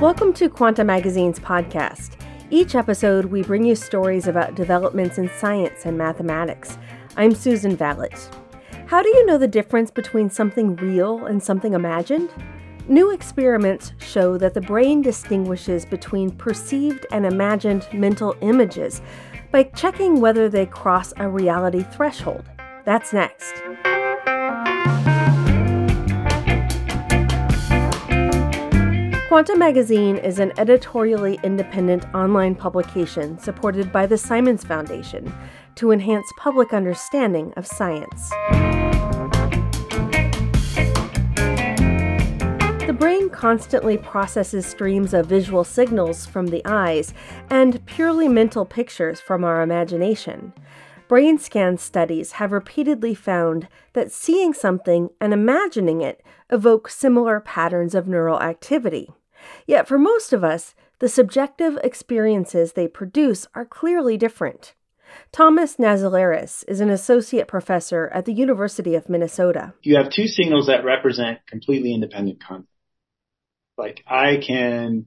Welcome to Quanta Magazine's podcast. Each episode, we bring you stories about developments in science and mathematics. I'm Susan Valot. How do you know the difference between something real and something imagined? New experiments show that the brain distinguishes between perceived and imagined mental images by checking whether they cross a reality threshold. That's next. Quanta Magazine is an editorially independent online publication supported by the Simons Foundation to enhance public understanding of science. The brain constantly processes streams of visual signals from the eyes and purely mental pictures from our imagination. Brain scan studies have repeatedly found that seeing something and imagining it evoke similar patterns of neural activity. Yet for most of us, the subjective experiences they produce are clearly different. Thomas Naselaris is an associate professor at the University of Minnesota. You have two signals that represent completely independent content. Like I can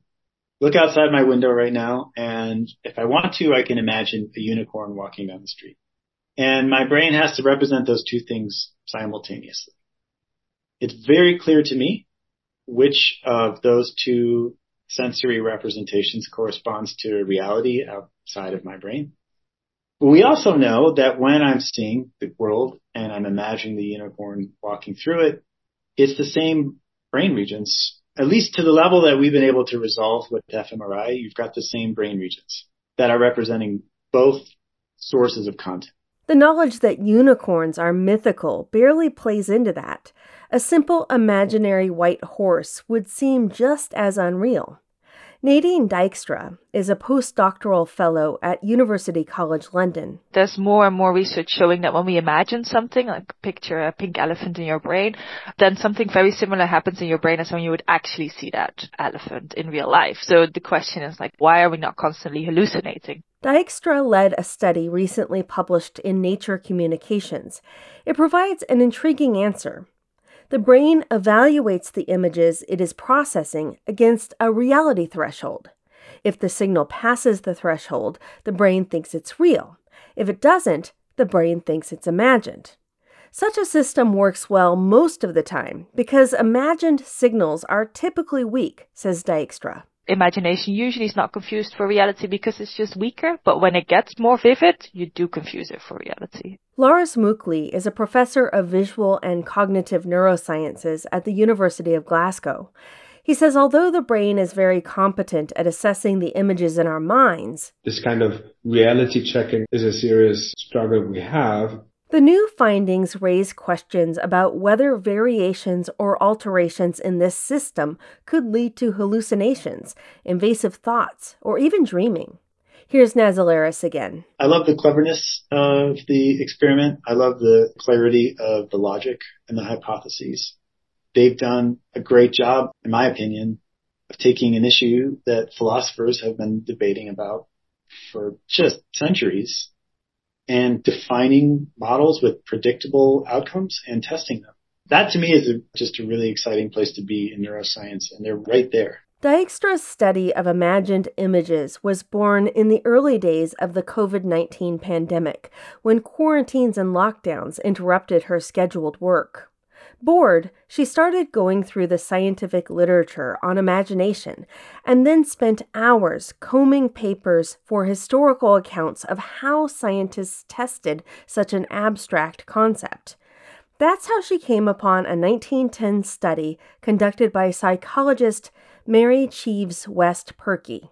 look outside my window right now and if I want to, I can imagine a unicorn walking down the street. And my brain has to represent those two things simultaneously. It's very clear to me which of those two sensory representations corresponds to reality outside of my brain. But we also know that when I'm seeing the world and I'm imagining the unicorn walking through it, it's the same brain regions, at least to the level that we've been able to resolve with fMRI. You've got the same brain regions that are representing both sources of content. The knowledge that unicorns are mythical barely plays into that. A simple imaginary white horse would seem just as unreal. Nadine Dijkstra is a postdoctoral fellow at University College London. There's more and more research showing that when we imagine something, like picture a pink elephant in your brain, then something very similar happens in your brain as when you would actually see that elephant in real life. So the question is like, why are we not constantly hallucinating? Dijkstra led a study recently published in Nature Communications. It provides an intriguing answer. The brain evaluates the images it is processing against a reality threshold. If the signal passes the threshold, the brain thinks it's real. If it doesn't, the brain thinks it's imagined. Such a system works well most of the time because imagined signals are typically weak, says Dijkstra imagination usually is not confused for reality because it's just weaker, but when it gets more vivid, you do confuse it for reality. Lars Muckli is a professor of visual and cognitive neurosciences at the University of Glasgow. He says although the brain is very competent at assessing the images in our minds, this kind of reality checking is a serious struggle we have the new findings raise questions about whether variations or alterations in this system could lead to hallucinations, invasive thoughts, or even dreaming. Here's Naselaris again. I love the cleverness of the experiment. I love the clarity of the logic and the hypotheses. They've done a great job, in my opinion, of taking an issue that philosophers have been debating about for just centuries and defining models with predictable outcomes and testing them. That to me is a, just a really exciting place to be in neuroscience, and they're right there. Dijkstra's study of imagined images was born in the early days of the COVID 19 pandemic, when quarantines and lockdowns interrupted her scheduled work. Bored, she started going through the scientific literature on imagination and then spent hours combing papers for historical accounts of how scientists tested such an abstract concept. That's how she came upon a 1910 study conducted by psychologist Mary Cheves West Perky.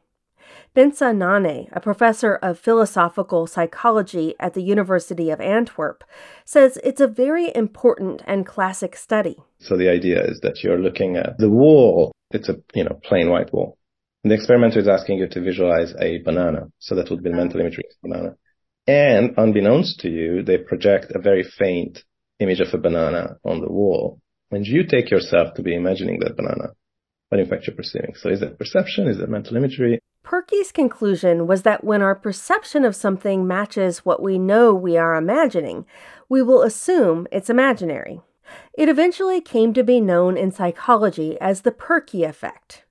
Bence Nanay, a professor of philosophical psychology at the University of Antwerp, says it's a very important and classic study. So the idea is that you're looking at the wall. It's a, you know, plain white wall. And the experimenter is asking you to visualize a banana. So that would be the ah. mental imagery of a banana. And unbeknownst to you, they project a very faint image of a banana on the wall. And you take yourself to be imagining that banana, but in fact you're perceiving. So is that perception? Is that mental imagery? Perky's conclusion was that when our perception of something matches what we know we are imagining, we will assume it's imaginary. It eventually came to be known in psychology as the Perky effect.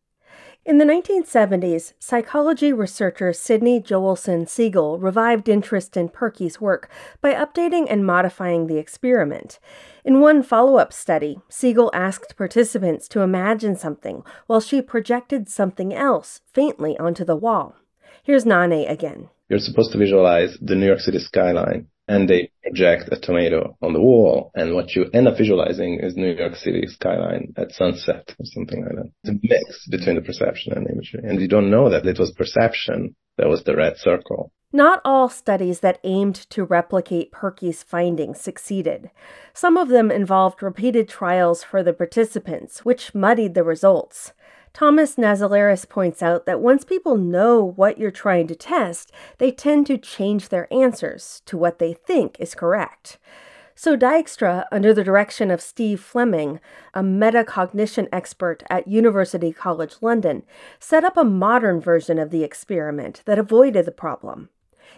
In the 1970s, psychology researcher Sydney Joelson Segal revived interest in Perky's work by updating and modifying the experiment. In one follow up study, Siegel asked participants to imagine something while she projected something else faintly onto the wall. Here's Nanay again. You're supposed to visualize the New York City skyline and they project a tomato on the wall. And what you end up visualizing is New York City skyline at sunset or something like that. It's a mix between the perception and imagery. And you don't know that it was perception that was the red circle. Not all studies that aimed to replicate Perky's findings succeeded. Some of them involved repeated trials for the participants, which muddied the results. Thomas Naselaris points out that once people know what you're trying to test, they tend to change their answers to what they think is correct. So Dijkstra, under the direction of Steve Fleming, a metacognition expert at University College London, set up a modern version of the experiment that avoided the problem.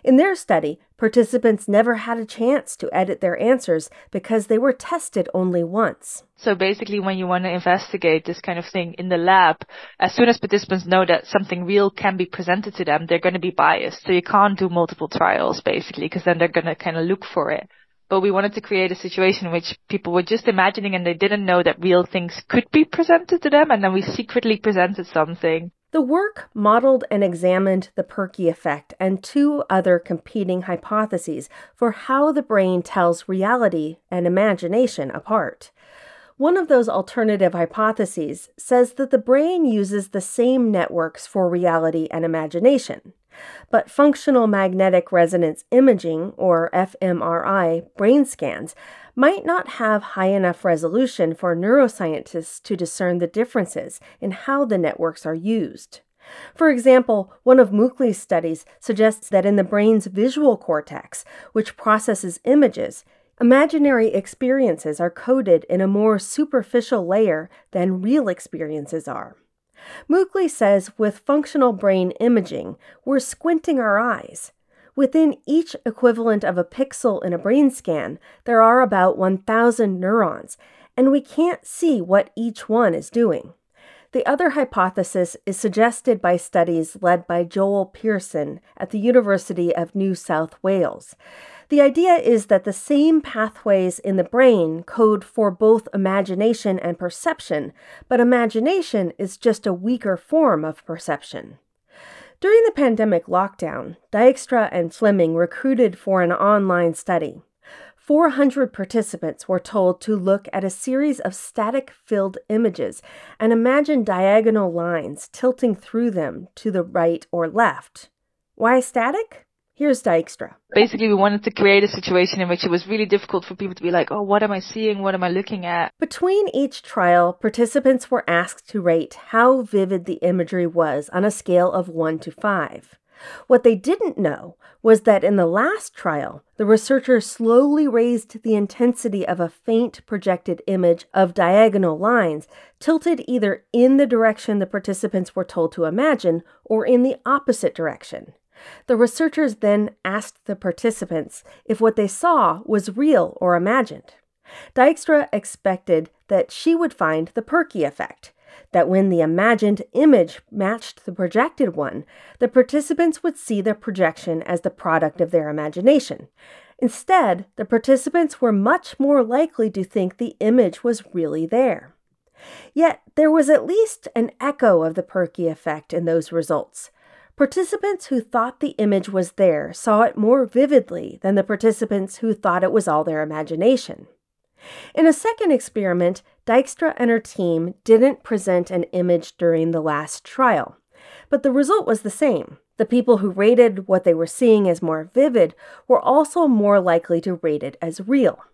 In their study, participants never had a chance to edit their answers because they were tested only once. So basically, when you want to investigate this kind of thing in the lab, as soon as participants know that something real can be presented to them, they're going to be biased. So you can't do multiple trials, basically, because then they're going to kind of look for it. But we wanted to create a situation in which people were just imagining and they didn't know that real things could be presented to them, and then we secretly presented something the work modeled and examined the Perky effect and two other competing hypotheses for how the brain tells reality and imagination apart. One of those alternative hypotheses says that the brain uses the same networks for reality and imagination. But functional magnetic resonance imaging, or fMRI, brain scans might not have high enough resolution for neuroscientists to discern the differences in how the networks are used. For example, one of Muckli's studies suggests that in the brain's visual cortex, which processes images, imaginary experiences are coded in a more superficial layer than real experiences are. Muckli says with functional brain imaging, we're squinting our eyes, Within each equivalent of a pixel in a brain scan, there are about 1,000 neurons, and we can't see what each one is doing. The other hypothesis is suggested by studies led by Joel Pearson at the University of New South Wales. The idea is that the same pathways in the brain code for both imagination and perception, but imagination is just a weaker form of perception. During the pandemic lockdown, Dijkstra and Fleming recruited for an online study. 400 participants were told to look at a series of static filled images and imagine diagonal lines tilting through them to the right or left. Why static? Here's Dijkstra. Basically, we wanted to create a situation in which it was really difficult for people to be like, oh, what am I seeing? What am I looking at? Between each trial, participants were asked to rate how vivid the imagery was on a scale of 1 to 5. What they didn't know was that in the last trial, the researchers slowly raised the intensity of a faint projected image of diagonal lines tilted either in the direction the participants were told to imagine or in the opposite direction. The researchers then asked the participants if what they saw was real or imagined. Dijkstra expected that she would find the Perky effect, that when the imagined image matched the projected one, the participants would see the projection as the product of their imagination. Instead, the participants were much more likely to think the image was really there. Yet, there was at least an echo of the Perky effect in those results. Participants who thought the image was there saw it more vividly than the participants who thought it was all their imagination. In a second experiment, Dijkstra and her team didn't present an image during the last trial, but the result was the same. The people who rated what they were seeing as more vivid were also more likely to rate it as real.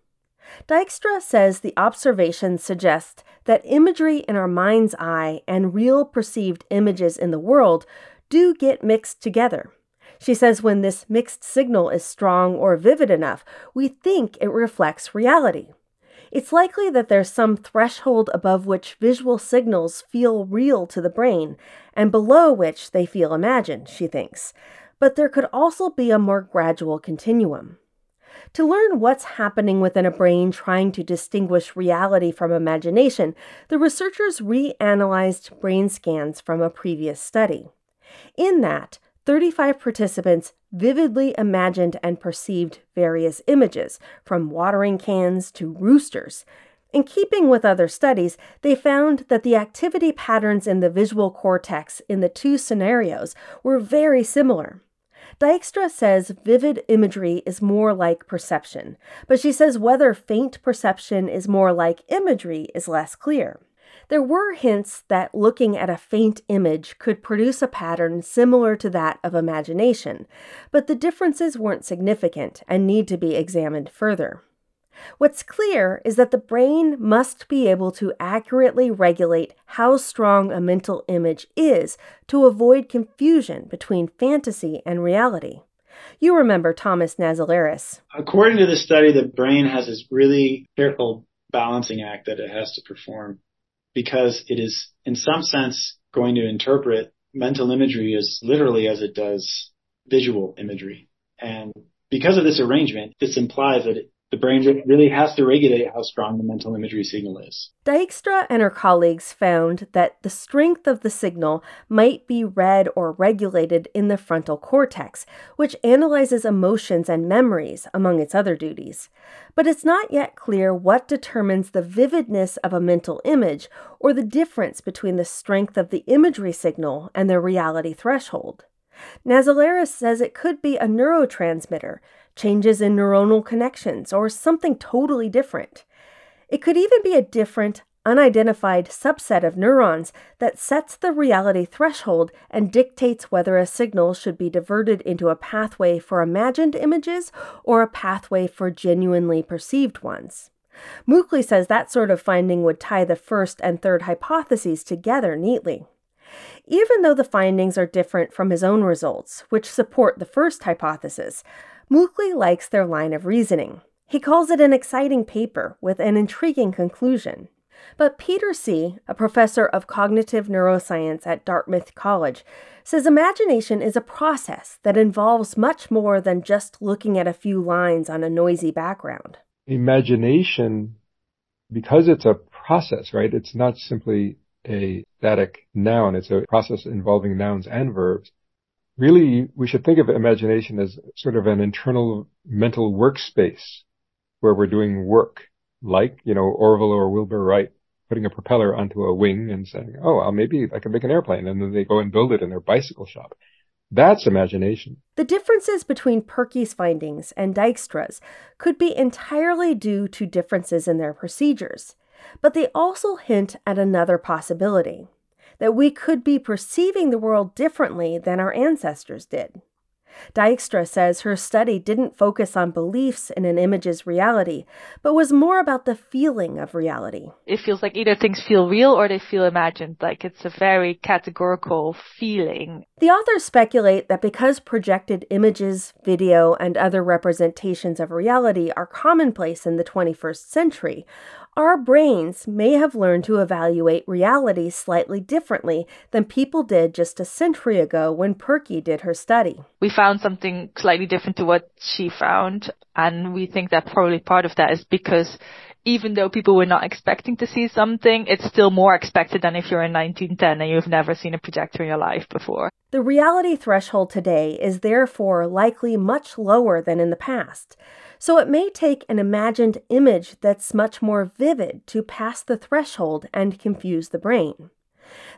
Dijkstra says the observations suggest that imagery in our mind's eye and real perceived images in the world do get mixed together. She says when this mixed signal is strong or vivid enough, we think it reflects reality. It's likely that there's some threshold above which visual signals feel real to the brain, and below which they feel imagined, she thinks. But there could also be a more gradual continuum. To learn what's happening within a brain trying to distinguish reality from imagination, the researchers reanalyzed brain scans from a previous study. In that, 35 participants vividly imagined and perceived various images, from watering cans to roosters. In keeping with other studies, they found that the activity patterns in the visual cortex in the two scenarios were very similar. Dijkstra says vivid imagery is more like perception, but she says whether faint perception is more like imagery is less clear. There were hints that looking at a faint image could produce a pattern similar to that of imagination, but the differences weren't significant and need to be examined further. What's clear is that the brain must be able to accurately regulate how strong a mental image is to avoid confusion between fantasy and reality. You remember Thomas Naselaris. According to the study, the brain has this really careful balancing act that it has to perform because it is, in some sense, going to interpret mental imagery as literally as it does visual imagery. And because of this arrangement, this implies that the brain really has to regulate how strong the mental imagery signal is. Dijkstra and her colleagues found that the strength of the signal might be read or regulated in the frontal cortex, which analyzes emotions and memories, among its other duties. But it's not yet clear what determines the vividness of a mental image or the difference between the strength of the imagery signal and the reality threshold. Naselaris says it could be a neurotransmitter, changes in neuronal connections, or something totally different. It could even be a different, unidentified subset of neurons that sets the reality threshold and dictates whether a signal should be diverted into a pathway for imagined images or a pathway for genuinely perceived ones. Muckli says that sort of finding would tie the first and third hypotheses together neatly. Even though the findings are different from his own results, which support the first hypothesis, Muckli likes their line of reasoning. He calls it an exciting paper with an intriguing conclusion. But Peter Tse, a professor of cognitive neuroscience at Dartmouth College, says imagination is a process that involves much more than just looking at a few lines on a noisy background. Imagination, because it's a process, right? It's not simply a static noun. It's a process involving nouns and verbs really we should think of imagination as sort of an internal mental workspace where we're doing work like, you know, Orville or Wilbur Wright putting a propeller onto a wing and saying, oh, well, maybe I can make an airplane. And then they go and build it in their bicycle shop. That's imagination. The differences between Perky's findings and Dijkstra's could be entirely due to differences in their procedures, but they also hint at another possibility that we could be perceiving the world differently than our ancestors did. Dijkstra says her study didn't focus on beliefs in an image's reality, but was more about the feeling of reality. It feels like either things feel real or they feel imagined, like it's a very categorical feeling. The authors speculate that because projected images, video, and other representations of reality are commonplace in the 21st century, our brains may have learned to evaluate reality slightly differently than people did just a century ago when Perky did her study. We found something slightly different to what she found, and we think that probably part of that is because even though people were not expecting to see something, it's still more expected than if you're in 1910 and you've never seen a projector in your life before. The reality threshold today is therefore likely much lower than in the past. So it may take an imagined image that's much more vivid to pass the threshold and confuse the brain.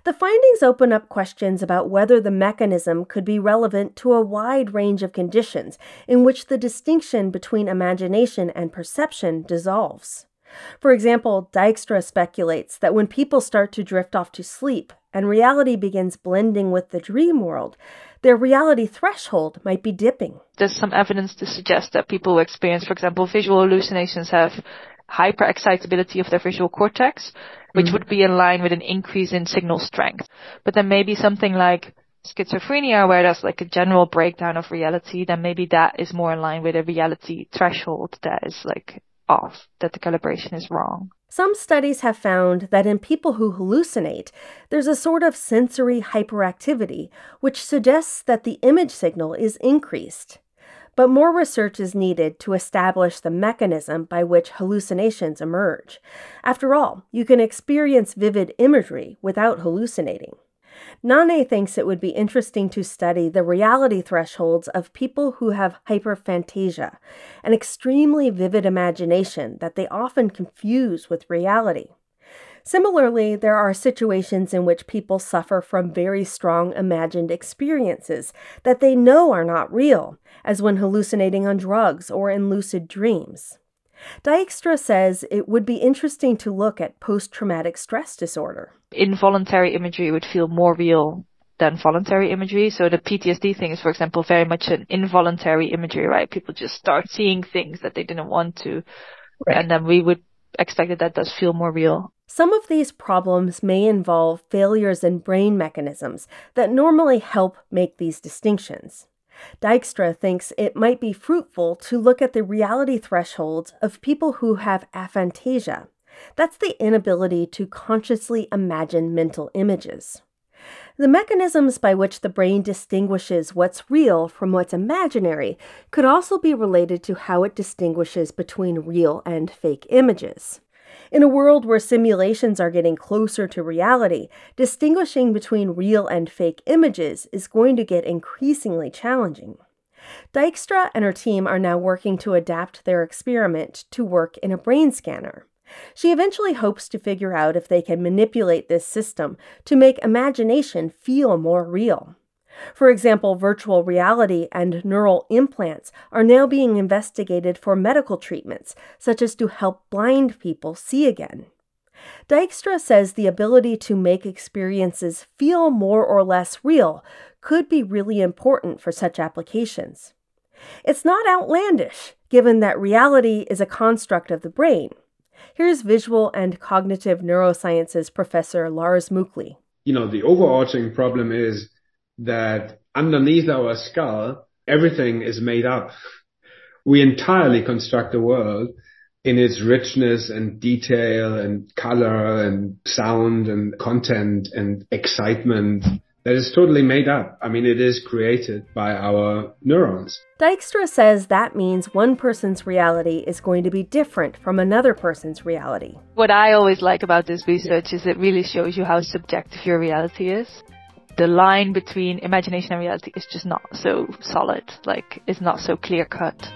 The findings open up questions about whether the mechanism could be relevant to a wide range of conditions in which the distinction between imagination and perception dissolves. For example, Dijkstra speculates that when people start to drift off to sleep and reality begins blending with the dream world, their reality threshold might be dipping. There's some evidence to suggest that people who experience, for example, visual hallucinations have hyperexcitability of their visual cortex, which mm-hmm. would be in line with an increase in signal strength. But then maybe something like schizophrenia, where there's like a general breakdown of reality, then maybe that is more in line with a reality threshold that is like off, that the calibration is wrong. Some studies have found that in people who hallucinate, there's a sort of sensory hyperactivity, which suggests that the image signal is increased. but more research is needed to establish the mechanism by which hallucinations emerge. After all, you can experience vivid imagery without hallucinating. Nanay thinks it would be interesting to study the reality thresholds of people who have hyperphantasia, an extremely vivid imagination that they often confuse with reality. Similarly, there are situations in which people suffer from very strong imagined experiences that they know are not real, as when hallucinating on drugs or in lucid dreams. Dijkstra says it would be interesting to look at post traumatic stress disorder. Involuntary imagery would feel more real than voluntary imagery. So the PTSD thing is, for example, very much an involuntary imagery, right? People just start seeing things that they didn't want to. Right. And then we would expect that that does feel more real. Some of these problems may involve failures in brain mechanisms that normally help make these distinctions. Dijkstra thinks it might be fruitful to look at the reality thresholds of people who have aphantasia. That's the inability to consciously imagine mental images. The mechanisms by which the brain distinguishes what's real from what's imaginary could also be related to how it distinguishes between real and fake images. In a world where simulations are getting closer to reality, distinguishing between real and fake images is going to get increasingly challenging. Dijkstra and her team are now working to adapt their experiment to work in a brain scanner. She eventually hopes to figure out if they can manipulate this system to make imagination feel more real. For example, virtual reality and neural implants are now being investigated for medical treatments, such as to help blind people see again. Dijkstra says the ability to make experiences feel more or less real could be really important for such applications. It's not outlandish, given that reality is a construct of the brain. Here's visual and cognitive neurosciences professor Lars Muckli. You know, the overarching problem is that underneath our skull, everything is made up. We entirely construct the world in its richness and detail and color and sound and content and excitement that is totally made up. I mean, it is created by our neurons. Dijkstra says that means one person's reality is going to be different from another person's reality. What I always like about this research is it really shows you how subjective your reality is the line between imagination and reality is just not so solid, like it's not so clear cut.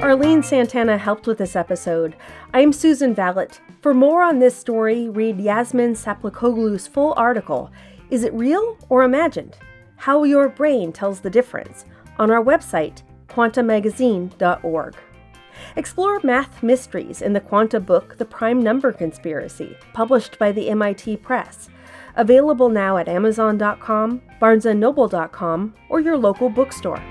Arlene Santana helped with this episode. I'm Susan Valot. For more on this story, read Yasemin Saplakoglu's full article, Is It Real or Imagined? How Your Brain Tells the Difference, on our website, quantamagazine.org. Explore math mysteries in the Quanta book, The Prime Number Conspiracy, published by the MIT Press. Available now at Amazon.com, BarnesandNoble.com, or your local bookstore.